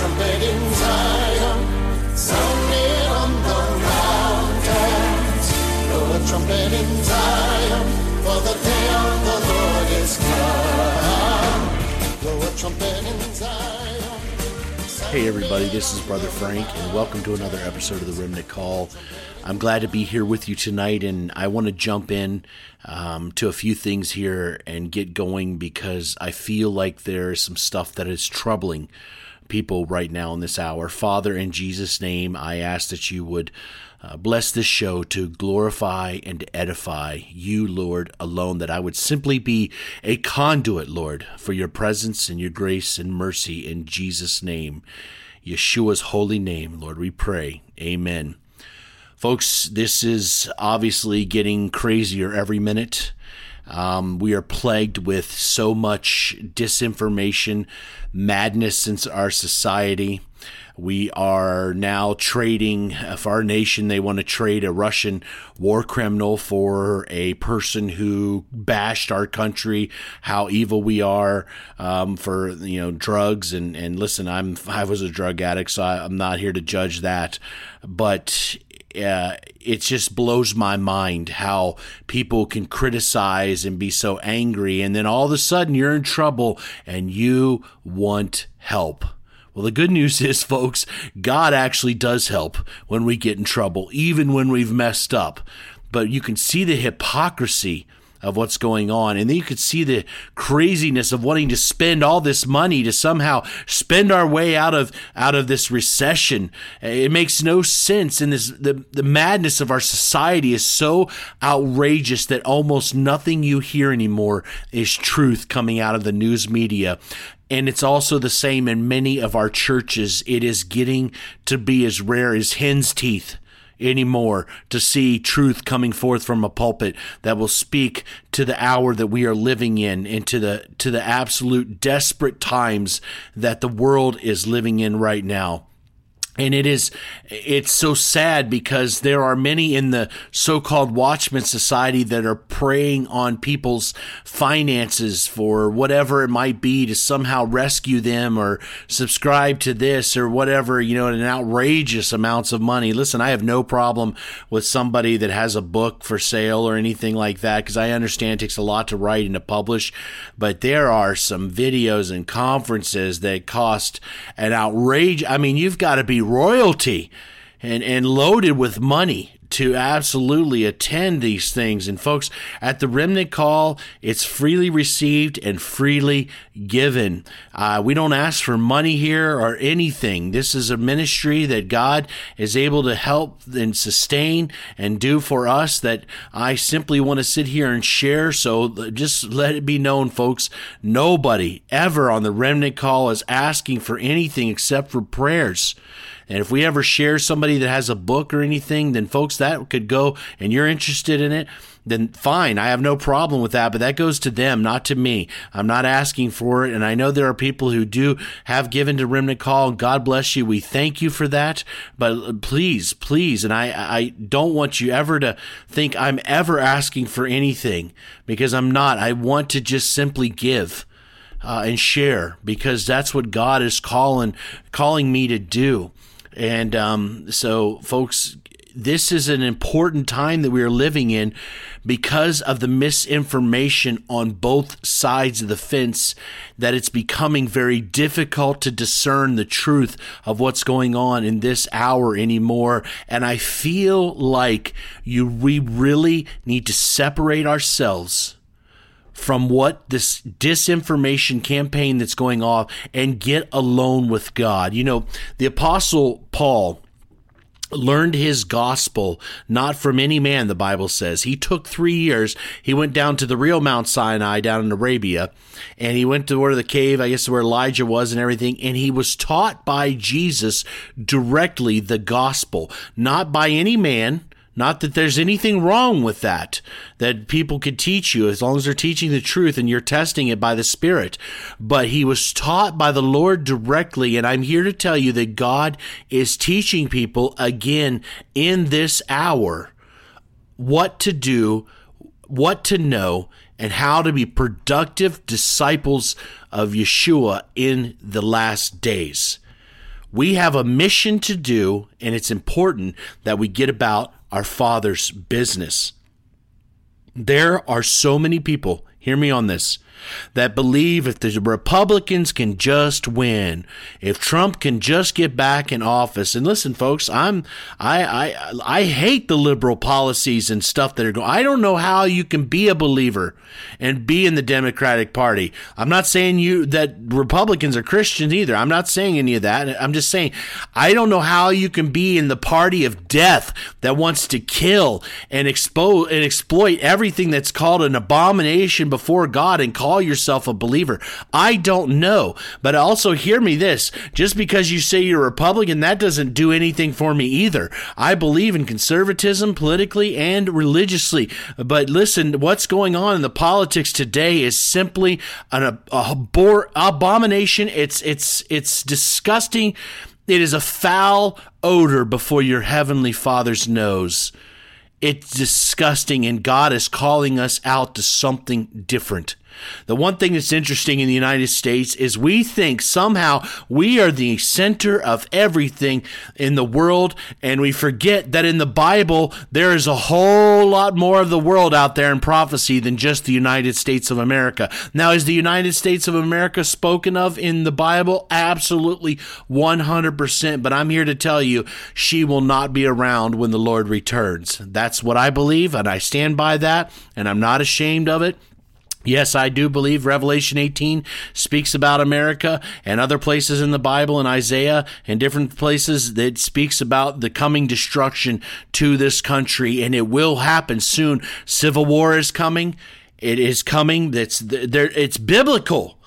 trumpet in Zion, sounding on the mountains. Blow a trumpet in Zion, for the day of the Lord is come. Blow a trumpet in Zion. Hey, everybody, this is Brother Frank, and welcome to another episode of the Remnant Call. I'm glad to be here with you tonight, and I want to jump in um, to a few things here and get going because I feel like there's some stuff that is troubling people right now in this hour. Father, in Jesus' name, I ask that you would uh, bless this show to glorify and edify you, Lord, alone, that I would simply be a conduit, Lord, for your presence and your grace and mercy in Jesus' name. Yeshua's holy name, Lord, we pray. Amen. Folks, this is obviously getting crazier every minute. Um, we are plagued with so much disinformation, madness in our society. We are now trading, for our nation, they want to trade a Russian war criminal for a person who bashed our country, how evil we are um, for, you know, drugs. And, and listen, I'm, I was a drug addict, so I, I'm not here to judge that. But uh, it just blows my mind how people can criticize and be so angry, and then all of a sudden you're in trouble and you want help. Well, the good news is, folks, God actually does help when we get in trouble, even when we've messed up. But you can see the hypocrisy of what's going on. And then you could see the craziness of wanting to spend all this money to somehow spend our way out of out of this recession. It makes no sense. And this the, the madness of our society is so outrageous that almost nothing you hear anymore is truth coming out of the news media. And it's also the same in many of our churches. It is getting to be as rare as hen's teeth anymore to see truth coming forth from a pulpit that will speak to the hour that we are living in and to the to the absolute desperate times that the world is living in right now and it is it's so sad because there are many in the so-called watchman society that are preying on people's finances for whatever it might be to somehow rescue them or subscribe to this or whatever you know in outrageous amounts of money. Listen i have no problem with somebody that has a book for sale or anything like that because i understand it takes a lot to write and to publish but there are some videos and conferences that cost an outrage i mean you've got to be royalty and, and loaded with money to absolutely attend these things. And folks, at the Remnant Call, it's freely received and freely given. Uh, we don't ask for money here or anything. This is a ministry that God is able to help and sustain and do for us that I simply want to sit here and share. So just let it be known, folks, nobody ever on the Remnant Call is asking for anything except for prayers. And if we ever share somebody that has a book or anything, then folks, that could go and you're interested in it, then fine. I have no problem with that, but that goes to them, not to me. I'm not asking for it. And I know there are people who do have given to Remnant Call. God bless you. We thank you for that. But please, please, and I, I don't want you ever to think I'm ever asking for anything because I'm not. I want to just simply give. Uh, and share because that's what God is calling calling me to do. And um, so, folks, this is an important time that we are living in because of the misinformation on both sides of the fence that it's becoming very difficult to discern the truth of what's going on in this hour anymore. And i feel like you we really need to separate ourselves from what this disinformation campaign that's going off and get alone with God. You know, the apostle Paul learned his gospel not from any man the bible says he took three years he went down to the real mount sinai down in arabia and he went to where the cave i guess where elijah was and everything and he was taught by jesus directly the gospel not by any man not that there's anything wrong with that, that people could teach you as long as they're teaching the truth and you're testing it by the Spirit. But he was taught by the Lord directly. And I'm here to tell you that God is teaching people again in this hour what to do, what to know, and how to be productive disciples of Yeshua in the last days. We have a mission to do, and it's important that we get about our Father's business. There are so many people, hear me on this, that believe if the Republicans can just win, if Trump can just get back in office. And listen, folks, I'm I I I hate the liberal policies and stuff that are going. I don't know how you can be a believer and be in the Democratic Party. I'm not saying you that Republicans are Christians either. I'm not saying any of that. I'm just saying I don't know how you can be in the party of death that wants to kill and expose and exploit everything that's called an abomination before God and call call yourself a believer. I don't know. But also hear me this just because you say you're Republican, that doesn't do anything for me either. I believe in conservatism politically and religiously. But listen, what's going on in the politics today is simply an abomination. It's it's it's disgusting. It is a foul odor before your heavenly Father's nose. It's disgusting, and God is calling us out to something different. The one thing that's interesting in the United States is we think somehow we are the center of everything in the world, and we forget that in the Bible there is a whole lot more of the world out there in prophecy than just the United States of America. Now, is the United States of America spoken of in the Bible? Absolutely 100%. But I'm here to tell you, she will not be around when the Lord returns. That's what I believe, and I stand by that, and I'm not ashamed of it. Yes, I do believe Revelation 18 speaks about America and other places in the Bible and Isaiah and different places that speaks about the coming destruction to this country and it will happen soon. Civil war is coming. It is coming. That's there it's biblical.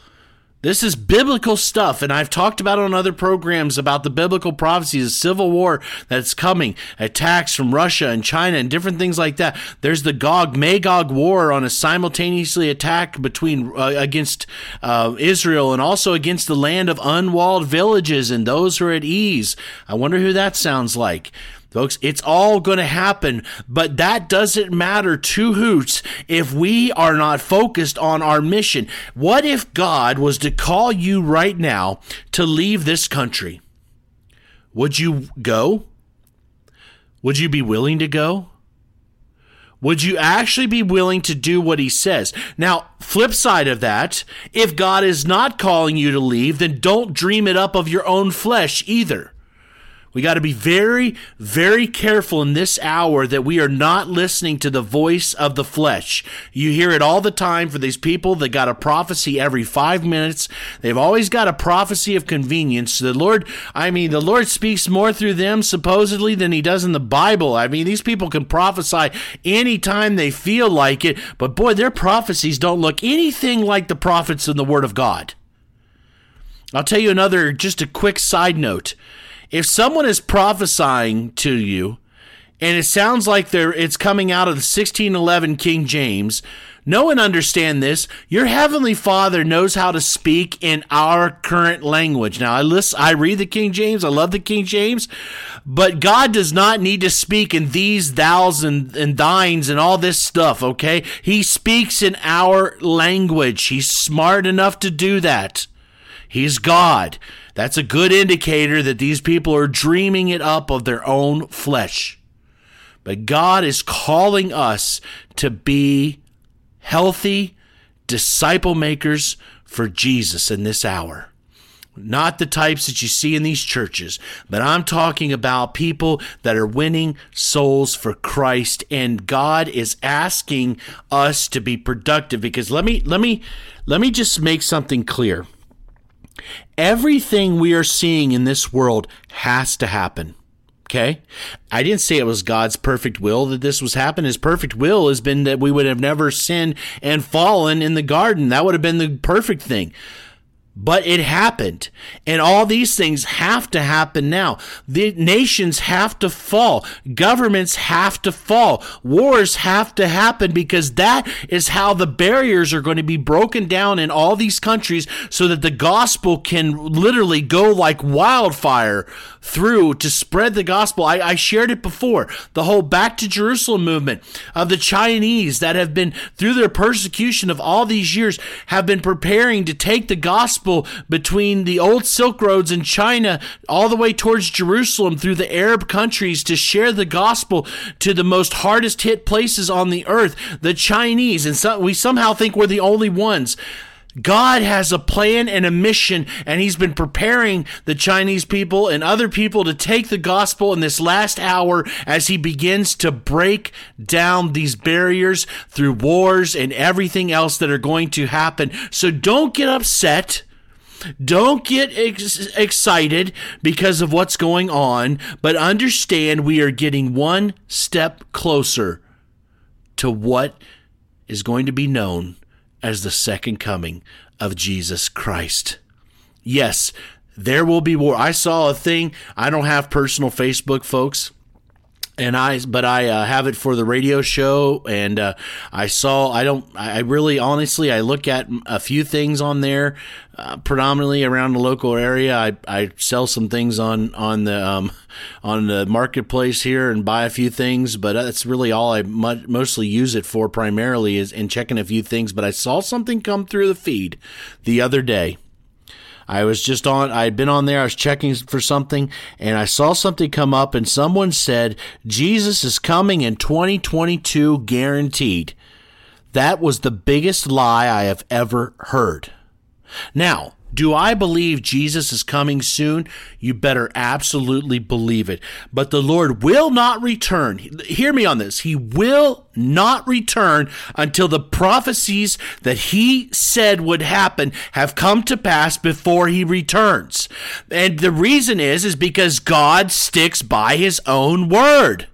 This is biblical stuff, and I've talked about on other programs about the biblical prophecies, of civil war that's coming, attacks from Russia and China, and different things like that. There's the Gog Magog war on a simultaneously attack between uh, against uh, Israel and also against the land of unwalled villages and those who are at ease. I wonder who that sounds like. Folks, it's all going to happen, but that doesn't matter two hoots if we are not focused on our mission. What if God was to call you right now to leave this country? Would you go? Would you be willing to go? Would you actually be willing to do what he says? Now, flip side of that, if God is not calling you to leave, then don't dream it up of your own flesh either. We got to be very, very careful in this hour that we are not listening to the voice of the flesh. You hear it all the time for these people that got a prophecy every five minutes. They've always got a prophecy of convenience. The Lord, I mean, the Lord speaks more through them supposedly than he does in the Bible. I mean, these people can prophesy anytime they feel like it, but boy, their prophecies don't look anything like the prophets in the Word of God. I'll tell you another, just a quick side note if someone is prophesying to you and it sounds like they're it's coming out of the 1611 King James, know and understand this. Your heavenly Father knows how to speak in our current language. Now, I listen, I read the King James. I love the King James, but God does not need to speak in these thous and, and thines and all this stuff. Okay, He speaks in our language. He's smart enough to do that. He's God. That's a good indicator that these people are dreaming it up of their own flesh. But God is calling us to be healthy disciple makers for Jesus in this hour. Not the types that you see in these churches, but I'm talking about people that are winning souls for Christ and God is asking us to be productive because let me let me let me just make something clear. Everything we are seeing in this world has to happen. Okay? I didn't say it was God's perfect will that this was happen. His perfect will has been that we would have never sinned and fallen in the garden. That would have been the perfect thing. But it happened. And all these things have to happen now. The nations have to fall. Governments have to fall. Wars have to happen because that is how the barriers are going to be broken down in all these countries so that the gospel can literally go like wildfire through to spread the gospel. I, I shared it before. The whole back to Jerusalem movement of the Chinese that have been, through their persecution of all these years, have been preparing to take the gospel gospel between the old Silk Roads in China all the way towards Jerusalem through the Arab countries to share the gospel to the most hardest hit places on the earth, the Chinese. And so, we somehow think we're the only ones. God has a plan and a mission, and He's been preparing the Chinese people and other people to take the gospel in this last hour as He begins to break down these barriers through wars and everything else that are going to happen. So don't get upset. Don't get ex- excited because of what's going on, but understand we are getting one step closer to what is going to be known as the second coming of Jesus Christ. Yes, there will be war. I saw a thing. I don't have personal Facebook, folks and I, but I uh, have it for the radio show, and uh, I saw. I don't. I really, honestly, I look at a few things on there, uh, predominantly around the local area. I, I sell some things on on the um, on the marketplace here and buy a few things, but that's really all I mostly use it for. Primarily is in checking a few things. But I saw something come through the feed the other day I was just on, I had been on there, I was checking for something, and I saw something come up, and someone said, Jesus is coming in 2022, guaranteed. That was the biggest lie I have ever heard. Now, do I believe Jesus is coming soon? You better absolutely believe it. But the Lord will not return. Hear me on this. He will not return until the prophecies that he said would happen have come to pass before he returns. And the reason is is because God sticks by his own word.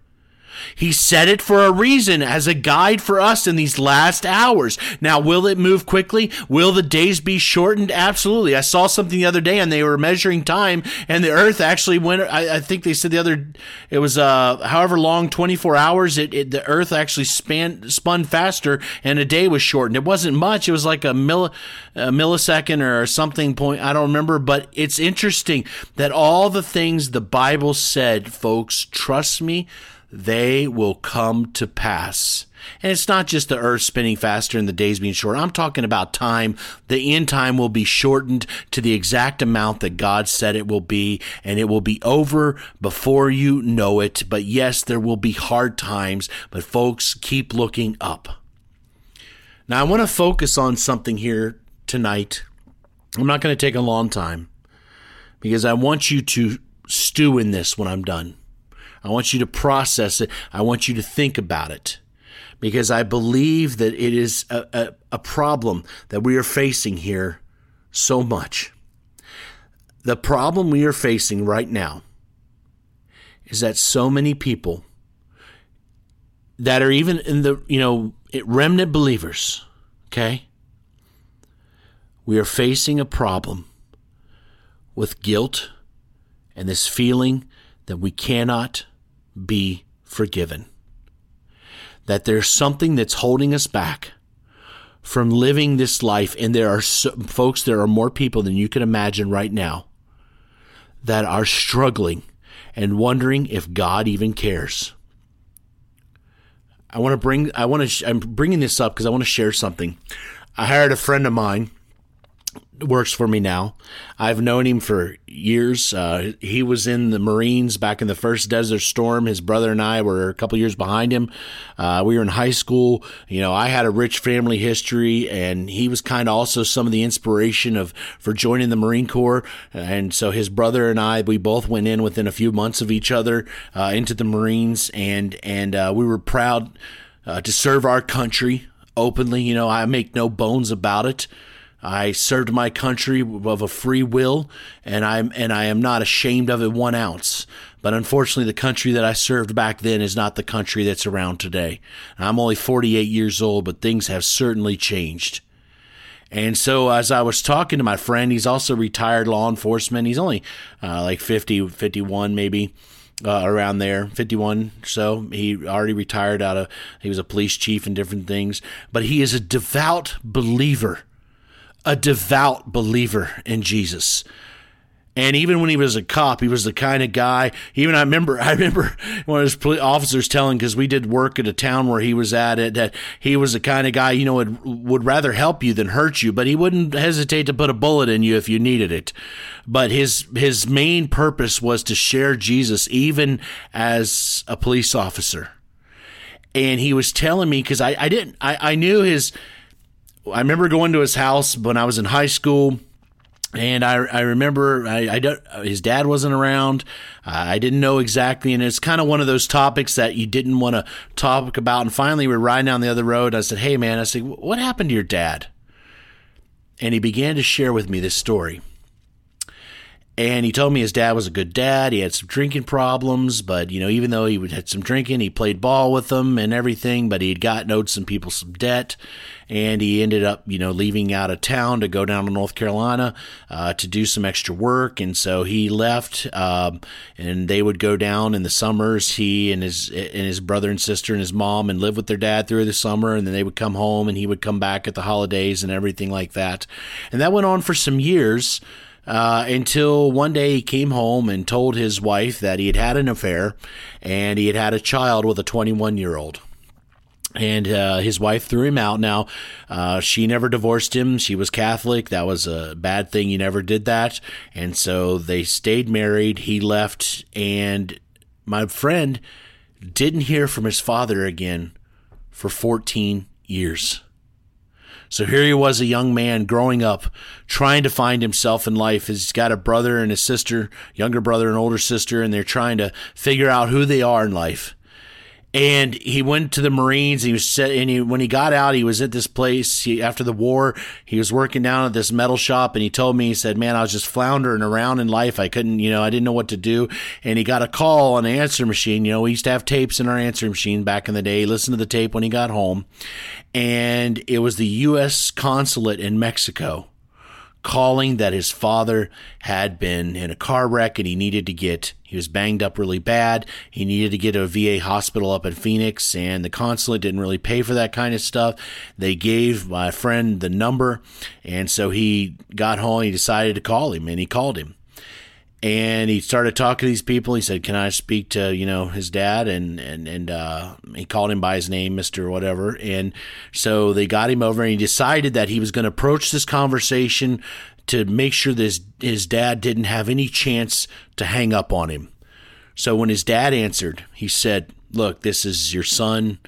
He said it for a reason as a guide for us in these last hours. Now, will it move quickly? Will the days be shortened? Absolutely. I saw something the other day and they were measuring time and the earth actually went, I, I think they said the other, it was, uh, however long, 24 hours, it, it, the earth actually span, spun faster and a day was shortened. It wasn't much. It was like a, mill, a millisecond or something point. I don't remember, but it's interesting that all the things the Bible said, folks, trust me, they will come to pass. And it's not just the earth spinning faster and the days being short. I'm talking about time. The end time will be shortened to the exact amount that God said it will be, and it will be over before you know it. But yes, there will be hard times, but folks, keep looking up. Now, I want to focus on something here tonight. I'm not going to take a long time because I want you to stew in this when I'm done. I want you to process it. I want you to think about it because I believe that it is a, a, a, problem that we are facing here so much. The problem we are facing right now is that so many people that are even in the, you know, remnant believers, okay? We are facing a problem with guilt and this feeling that we cannot be forgiven. That there's something that's holding us back from living this life. And there are so, folks, there are more people than you can imagine right now that are struggling and wondering if God even cares. I want to bring, I want to, I'm bringing this up because I want to share something. I hired a friend of mine works for me now. I've known him for years. Uh, he was in the Marines back in the first Desert Storm. His brother and I were a couple years behind him. Uh, we were in high school. You know, I had a rich family history, and he was kind of also some of the inspiration of for joining the Marine Corps. And so his brother and I, we both went in within a few months of each other uh, into the Marines, and and uh, we were proud uh, to serve our country openly. You know, I make no bones about it. I served my country of a free will, and I'm and I am not ashamed of it one ounce. But unfortunately, the country that I served back then is not the country that's around today. I'm only 48 years old, but things have certainly changed. And so, as I was talking to my friend, he's also retired law enforcement. He's only uh, like 50, 51 maybe. Uh, around there, 51 so. He already retired out of, he was a police chief and different things, but he is a devout believer a devout believer in Jesus. And even when he was a cop, he was the kind of guy. Even I remember, I remember one of his officers telling because we did work at a town where he was at it that he was the kind of guy you know would would rather help you than hurt you, but he wouldn't hesitate to put a bullet in you if you needed it. But his his main purpose was to share Jesus, even as a police officer. And he was telling me because I I didn't I I knew his. I remember going to his house when I was in high school and I, I remember I, I don't, his dad wasn't around. I didn't know exactly, and it's kind of one of those topics that you didn't want to talk about. And finally, we are riding down the other road. I said, "Hey, man," I said, "What happened to your dad?" And he began to share with me this story. And he told me his dad was a good dad. He had some drinking problems, but you know, even though he had some drinking, he played ball with them and everything. But he had gotten owed some people some debt, and he ended up, you know, leaving out of town to go down to North Carolina uh, to do some extra work. And so he left, um, and they would go down in the summers. He and his and his brother and sister and his mom and live with their dad through the summer, and then they would come home, and he would come back at the holidays and everything like that. And that went on for some years. Uh, until one day he came home and told his wife that he had had an affair and he had had a child with a 21 year old. And uh, his wife threw him out. Now, uh, she never divorced him. She was Catholic. That was a bad thing. He never did that. And so they stayed married. He left. And my friend didn't hear from his father again for 14 years. So here he was, a young man growing up, trying to find himself in life. He's got a brother and a sister, younger brother and older sister, and they're trying to figure out who they are in life and he went to the Marines. He was set, and he, when he got out, he was at this place he, after the war. He was working down at this metal shop, and he told me, he said, "Man, I was just floundering around in life. I couldn't, you know, I didn't know what to do." And he got a call on the answer machine. You know, we used to have tapes in our answer machine back in the day. He listened to the tape when he got home, and it was the U.S. consulate in Mexico calling that his father had been in a car wreck and he needed to get he was banged up really bad. He needed to get to a va hospital up in phoenix and the consulate didn't really pay for that kind of stuff. They gave my friend the number and so he got home he decided to call him and he called him and he started talking to these people. He said, "Can I speak to you know his dad?" And and and uh, he called him by his name, Mister whatever. And so they got him over, and he decided that he was going to approach this conversation to make sure that his, his dad didn't have any chance to hang up on him. So when his dad answered, he said, "Look, this is your son."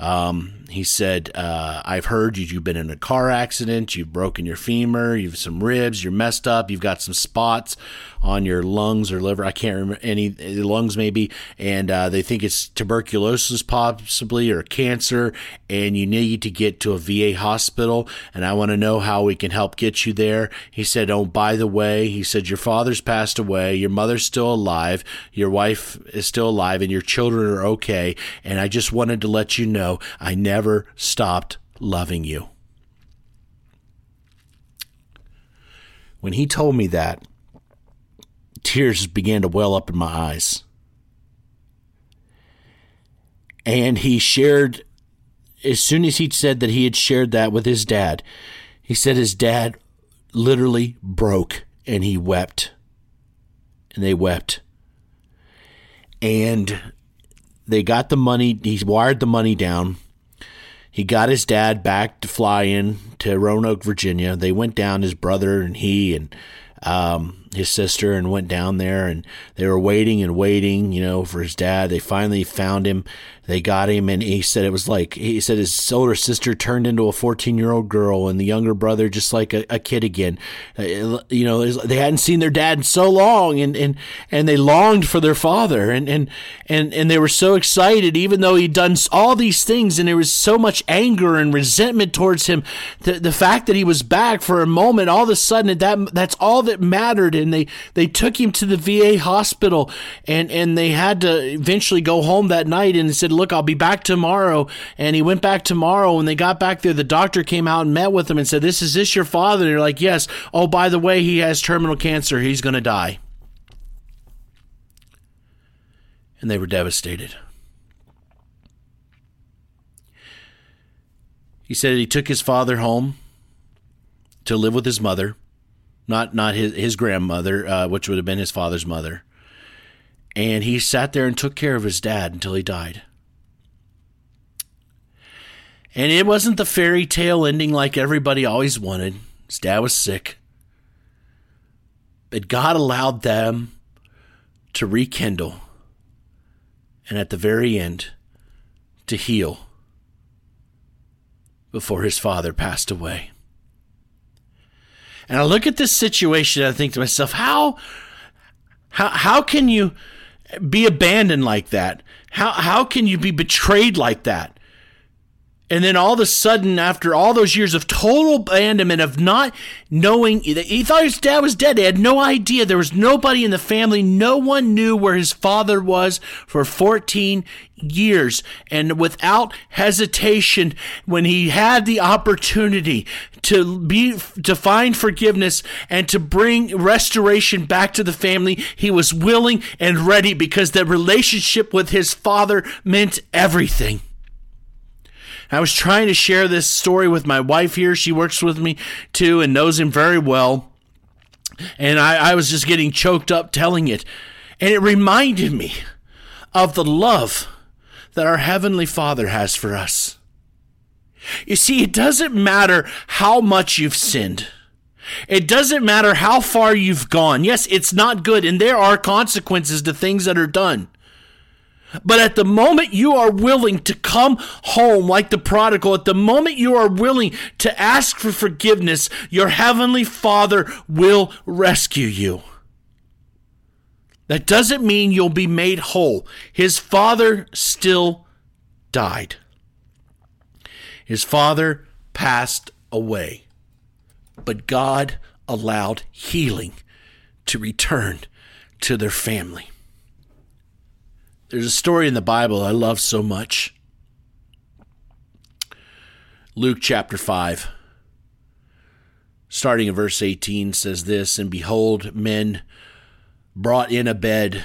Um, he said, uh, I've heard you, you've been in a car accident, you've broken your femur, you've some ribs, you're messed up, you've got some spots on your lungs or liver. I can't remember any lungs maybe, and uh, they think it's tuberculosis possibly or cancer, and you need to get to a VA hospital. And I want to know how we can help get you there. He said, Oh, by the way, he said your father's passed away, your mother's still alive, your wife is still alive, and your children are okay. And I just wanted to let you know I never stopped loving you. When he told me that, tears began to well up in my eyes. And he shared, as soon as he said that he had shared that with his dad, he said his dad literally broke and he wept. And they wept. And they got the money, he wired the money down. He got his dad back to fly in to Roanoke, Virginia. They went down, his brother and he, and um, his sister and went down there and they were waiting and waiting, you know, for his dad. They finally found him. They got him and he said it was like, he said his older sister turned into a 14 year old girl and the younger brother just like a, a kid again. Uh, you know, they hadn't seen their dad in so long and, and, and they longed for their father and, and, and, and they were so excited, even though he'd done all these things and there was so much anger and resentment towards him. The, the fact that he was back for a moment, all of a sudden that, that's all that mattered and they they took him to the VA hospital and and they had to eventually go home that night and said, "Look, I'll be back tomorrow." And he went back tomorrow. When they got back there, the doctor came out and met with him and said, "This is this your father?" And they're like, "Yes." Oh, by the way, he has terminal cancer. He's going to die. And they were devastated. He said he took his father home to live with his mother not not his his grandmother, uh, which would have been his father's mother. And he sat there and took care of his dad until he died. And it wasn't the fairy tale ending like everybody always wanted. His dad was sick. But God allowed them to rekindle and at the very end to heal before his father passed away. And I look at this situation and I think to myself, how how how can you be abandoned like that? How how can you be betrayed like that? And then all of a sudden, after all those years of total abandonment, of not knowing, he thought his dad was dead. He had no idea. There was nobody in the family. No one knew where his father was for 14 years. And without hesitation, when he had the opportunity to be, to find forgiveness and to bring restoration back to the family, he was willing and ready because the relationship with his father meant everything. I was trying to share this story with my wife here. She works with me too and knows him very well. And I, I was just getting choked up telling it. And it reminded me of the love that our Heavenly Father has for us. You see, it doesn't matter how much you've sinned. It doesn't matter how far you've gone. Yes, it's not good, and there are consequences to things that are done. But at the moment you are willing to come home like the prodigal, at the moment you are willing to ask for forgiveness, your heavenly Father will rescue you. That doesn't mean you'll be made whole. His father still died. His father passed away. But God allowed healing to return to their family. There's a story in the Bible I love so much. Luke chapter 5, starting in verse 18, says this And behold, men brought in a bed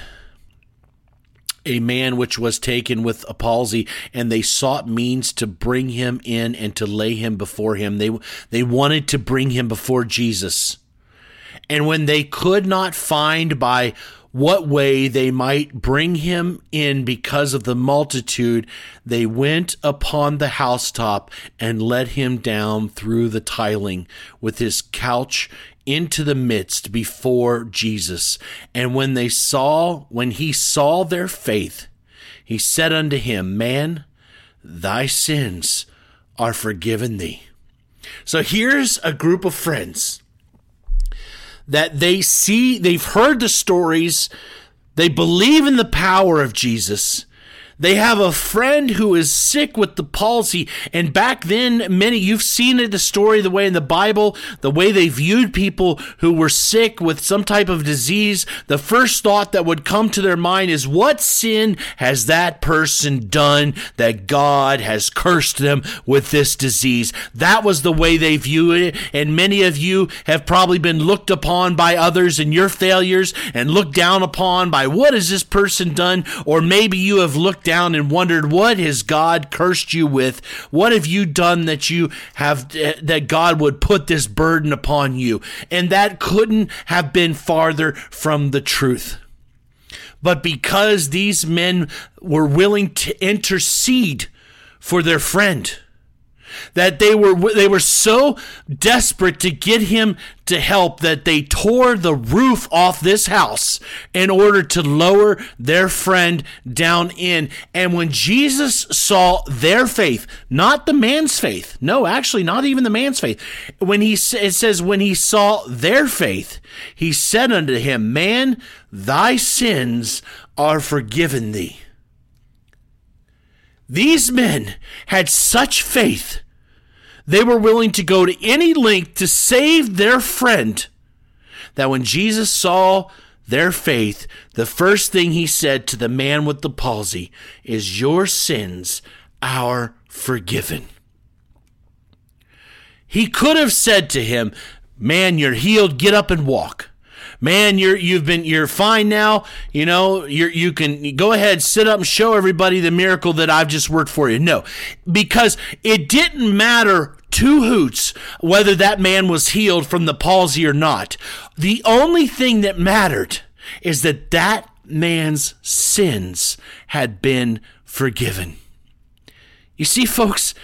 a man which was taken with a palsy, and they sought means to bring him in and to lay him before him. They, they wanted to bring him before Jesus. And when they could not find by what way they might bring him in because of the multitude, they went upon the housetop and let him down through the tiling with his couch into the midst before Jesus. And when they saw, when he saw their faith, he said unto him, Man, thy sins are forgiven thee. So here's a group of friends that they see, they've heard the stories, they believe in the power of Jesus, they have a friend who is sick with the palsy. And back then, many, you've seen it, the story, the way in the Bible, the way they viewed people who were sick with some type of disease. The first thought that would come to their mind is, what sin has that person done that God has cursed them with this disease? That was the way they viewed it. And many of you have probably been looked upon by others in your failures and looked down upon by what has this person done? Or maybe you have looked down and wondered, what has God cursed you with? What have you done that you have, eh, that God would put this burden upon you? And that couldn't have been farther from the truth. But because these men were willing to intercede for their friend, that they were they were so desperate to get him to help that they tore the roof off this house in order to lower their friend down in. And when Jesus saw their faith not the man's faith no actually not even the man's faith when he it says when he saw their faith he said unto him man thy sins are forgiven thee these men had such faith they were willing to go to any length to save their friend. That when Jesus saw their faith, the first thing he said to the man with the palsy is, Your sins are forgiven. He could have said to him, Man, you're healed, get up and walk man, you're you've been you're fine now. You know, you you can go ahead, sit up and show everybody the miracle that I've just worked for you. No, because it didn't matter two hoots whether that man was healed from the palsy or not. The only thing that mattered is that that man's sins had been forgiven. You see, folks,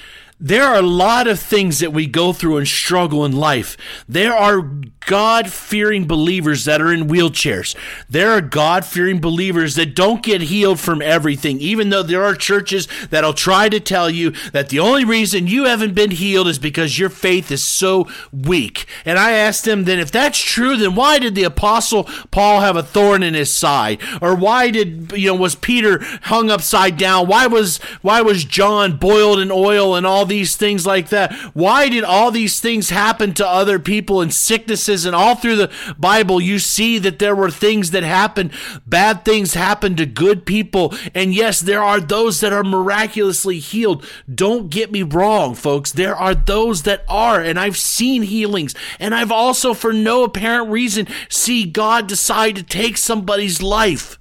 there are a lot of things that we go through and struggle in life. There are God fearing believers that are in wheelchairs. There are God fearing believers that don't get healed from everything, even though there are churches that'll try to tell you that the only reason you haven't been healed is because your faith is so weak. And I asked them, then if that's true, then why did the apostle Paul have a thorn in his side? Or why did, you know, was Peter hung upside down? Why was, why was John boiled in oil and all these things like that? Why did all these things happen to other people and sicknesses and all through the Bible you see that there were things that happened, bad things happen to good people. And yes, there are those that are miraculously healed. Don't get me wrong, folks. There are those that are, and I've seen healings, and I've also for no apparent reason see God decide to take somebody's life.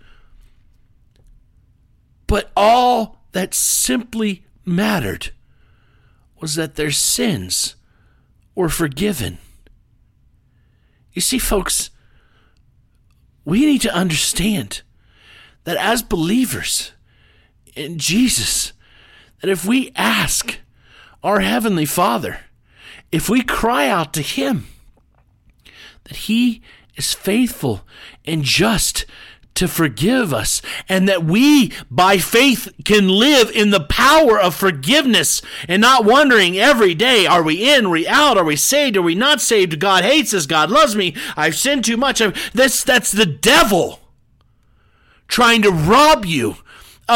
But all that simply mattered was that their sins were forgiven. You see, folks, we need to understand that as believers in Jesus, that if we ask our Heavenly Father, if we cry out to Him, that He is faithful and just to forgive us, and that we, by faith, can live in the power of forgiveness and not wondering every day are we in, are we out, are we saved, are we not saved? God hates us, God loves me, I've sinned too much. I've, that's, that's the devil trying to rob you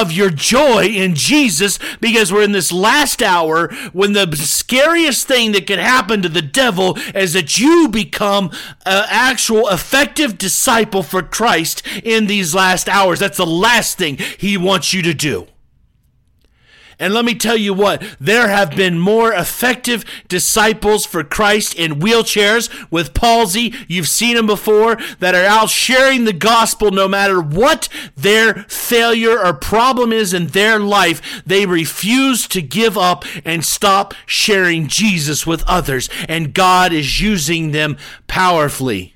of your joy in Jesus because we're in this last hour when the scariest thing that could happen to the devil is that you become an actual effective disciple for Christ in these last hours. That's the last thing he wants you to do. And let me tell you what, there have been more effective disciples for Christ in wheelchairs with palsy. You've seen them before that are out sharing the gospel no matter what their failure or problem is in their life. They refuse to give up and stop sharing Jesus with others. And God is using them powerfully.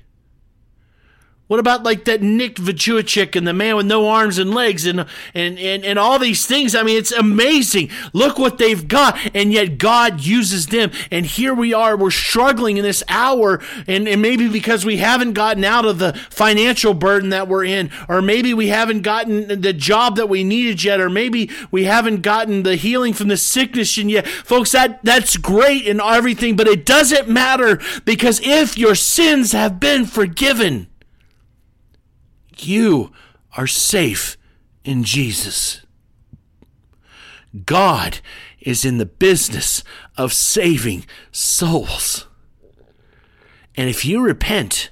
What about like that Nick Vujicic and the man with no arms and legs and, and, and, and all these things? I mean, it's amazing. Look what they've got. And yet God uses them. And here we are, we're struggling in this hour. And, and maybe because we haven't gotten out of the financial burden that we're in, or maybe we haven't gotten the job that we needed yet, or maybe we haven't gotten the healing from the sickness yet. Folks, that, that's great and everything, but it doesn't matter because if your sins have been forgiven, you are safe in Jesus. God is in the business of saving souls. And if you repent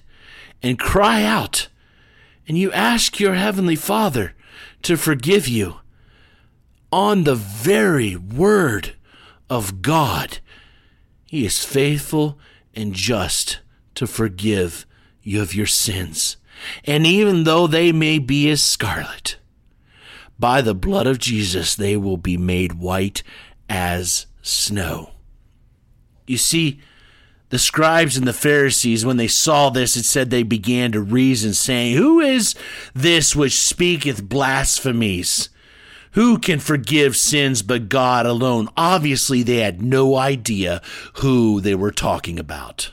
and cry out and you ask your Heavenly Father to forgive you on the very word of God, He is faithful and just to forgive you of your sins and even though they may be as scarlet, by the blood of Jesus they will be made white as snow. You see, the scribes and the Pharisees, when they saw this, it said they began to reason, saying, Who is this which speaketh blasphemies? Who can forgive sins but God alone? Obviously, they had no idea who they were talking about.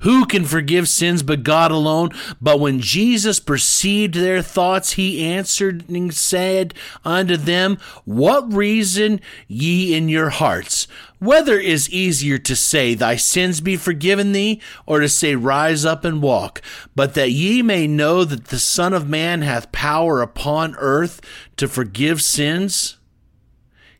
Who can forgive sins but God alone? But when Jesus perceived their thoughts, he answered and said unto them, What reason ye in your hearts? Whether is easier to say, Thy sins be forgiven thee, or to say, Rise up and walk? But that ye may know that the Son of Man hath power upon earth to forgive sins.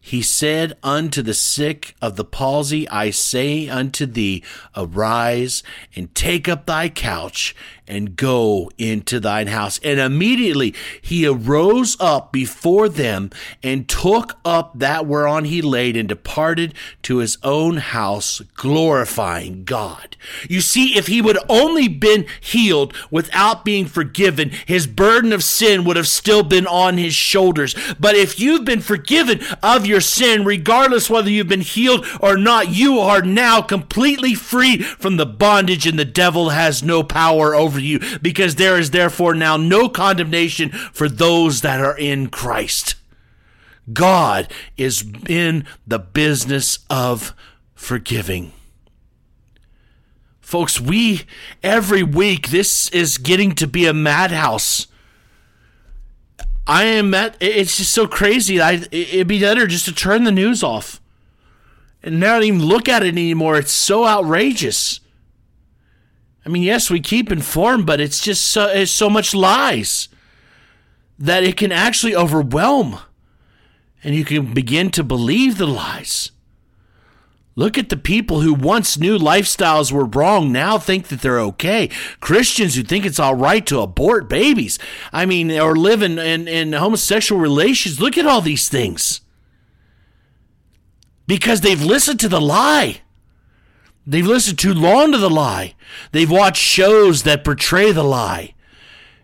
He said unto the sick of the palsy, I say unto thee, arise and take up thy couch and go into thine house. And immediately he arose up before them and took up that whereon he laid and departed to his own house, glorifying God. You see, if he would only been healed without being forgiven, his burden of sin would have still been on his shoulders. But if you've been forgiven of your sin, regardless whether you've been healed or not, you are now completely free from the bondage and the devil has no power over you because there is therefore now no condemnation for those that are in Christ. God is in the business of forgiving. Folks, we, every week, this is getting to be a madhouse. I am at, it's just so crazy. I, it'd be better just to turn the news off and not even look at it anymore. It's so outrageous. I mean, yes, we keep informed, but it's just so, it's so much lies that it can actually overwhelm and you can begin to believe the lies. Look at the people who once knew lifestyles were wrong now think that they're okay. Christians who think it's all right to abort babies. I mean, or live in, in, in homosexual relations. Look at all these things. Because they've listened to the lie. They've listened too long to the lie. They've watched shows that portray the lie.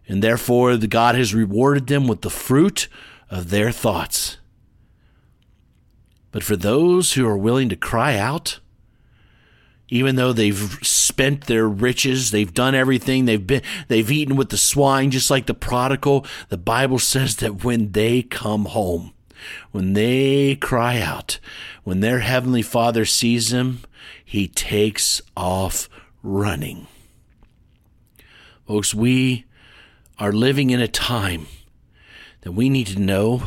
And therefore, the God has rewarded them with the fruit of their thoughts. But for those who are willing to cry out, even though they've spent their riches, they've done everything, they've been they've eaten with the swine just like the prodigal, the Bible says that when they come home, when they cry out, when their heavenly Father sees them, he takes off running. Folks, we are living in a time that we need to know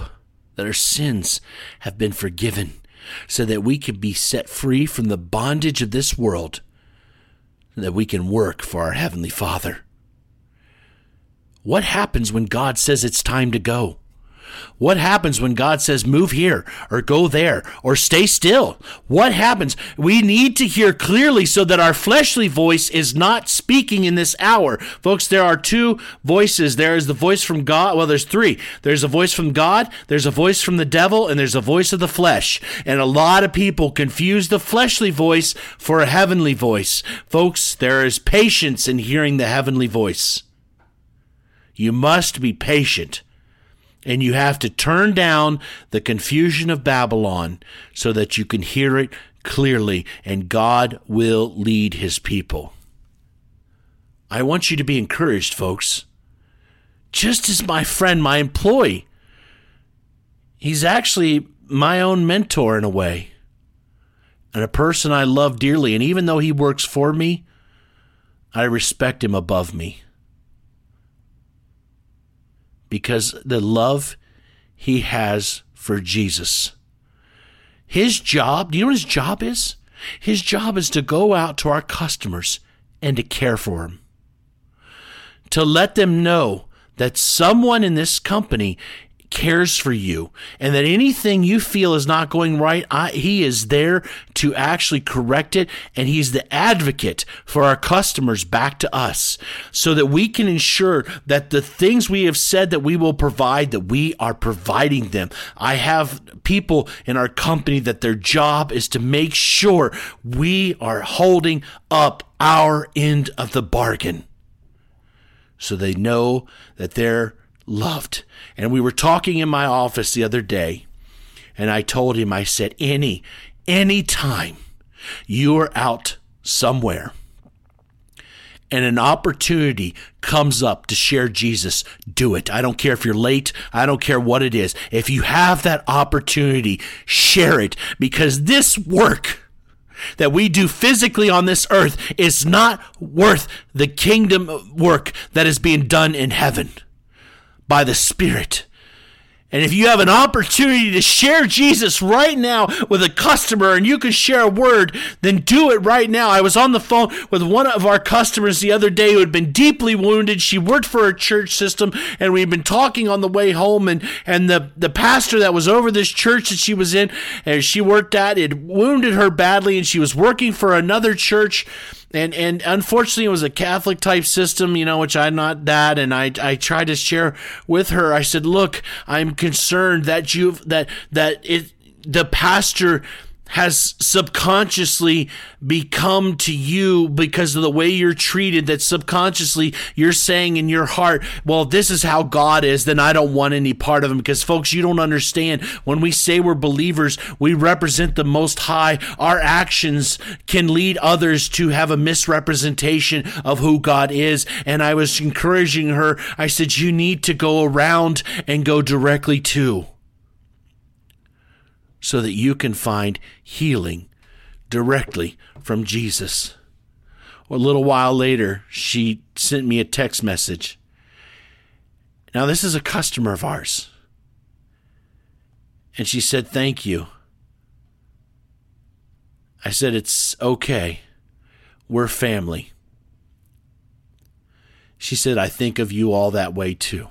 that our sins have been forgiven so that we can be set free from the bondage of this world, and that we can work for our Heavenly Father. What happens when God says it's time to go? What happens when God says, move here or go there or stay still? What happens? We need to hear clearly so that our fleshly voice is not speaking in this hour. Folks, there are two voices. There is the voice from God. Well, there's three. There's a voice from God, there's a voice from the devil, and there's a voice of the flesh. And a lot of people confuse the fleshly voice for a heavenly voice. Folks, there is patience in hearing the heavenly voice. You must be patient and you have to turn down the confusion of Babylon so that you can hear it clearly, and God will lead his people. I want you to be encouraged, folks. Just as my friend, my employee, he's actually my own mentor in a way, and a person I love dearly. And even though he works for me, I respect him above me because the love he has for Jesus. His job, do you know what his job is? His job is to go out to our customers and to care for them. To let them know that someone in this company cares for you and that anything you feel is not going right, I, he is there to actually correct it. And he's the advocate for our customers back to us so that we can ensure that the things we have said that we will provide, that we are providing them. I have people in our company that their job is to make sure we are holding up our end of the bargain so they know that they're loved. And we were talking in my office the other day, and I told him, I said, any, any time you are out somewhere and an opportunity comes up to share Jesus, do it. I don't care if you're late. I don't care what it is. If you have that opportunity, share it because this work that we do physically on this earth is not worth the kingdom work that is being done in heaven by the Spirit. And if you have an opportunity to share Jesus right now with a customer and you can share a word, then do it right now. I was on the phone with one of our customers the other day who had been deeply wounded. She worked for a church system and we'd been talking on the way home and, and the, the pastor that was over this church that she was in and she worked at, it wounded her badly and she was working for another church and and unfortunately it was a Catholic type system, you know, which I'm not that, and I I tried to share with her. I said, look, I'm concerned that you've that that it the pastor has subconsciously become to you because of the way you're treated that subconsciously you're saying in your heart well this is how god is then i don't want any part of him. Because folks you don't understand. When we say we're believers we represent the most high. Our actions can lead others to have a misrepresentation of who god is. And i was encouraging her. I said you need to go around and go directly to so that you can find healing directly from Jesus. a little while later, she sent me a text message. Now, this is a customer of ours. And she said, Thank you. I said, It's okay. We're family. She said, I think of you all that way too.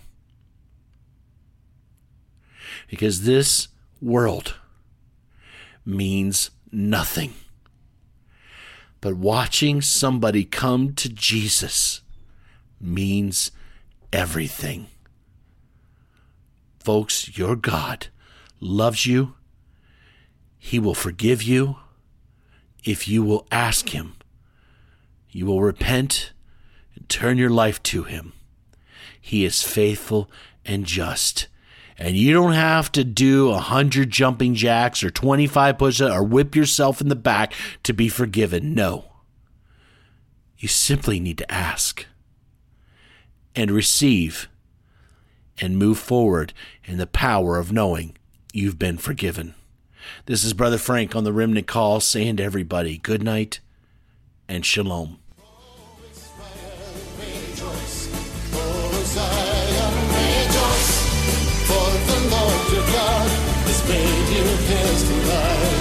Because this world means nothing. But watching somebody come to Jesus means everything. Folks, your God loves you. He will forgive you if you will ask Him. You will repent and turn your life to Him. He is faithful and just and you don't have to do a hundred jumping jacks or 25 push-ups or whip yourself in the back to be forgiven. No. You simply need to ask and receive and move forward in the power of knowing you've been forgiven. This is Brother Frank on the Remnant Call saying to everybody good night and shalom. Made you his delight.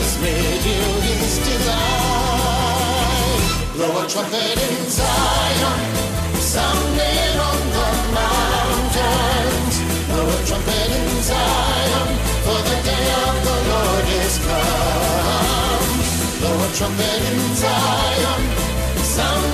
It's made you his delight. Blow a trumpet in Zion, sounding on the mountains. Blow a trumpet in Zion, for the day of the Lord is come. Blow a trumpet in Zion, sounding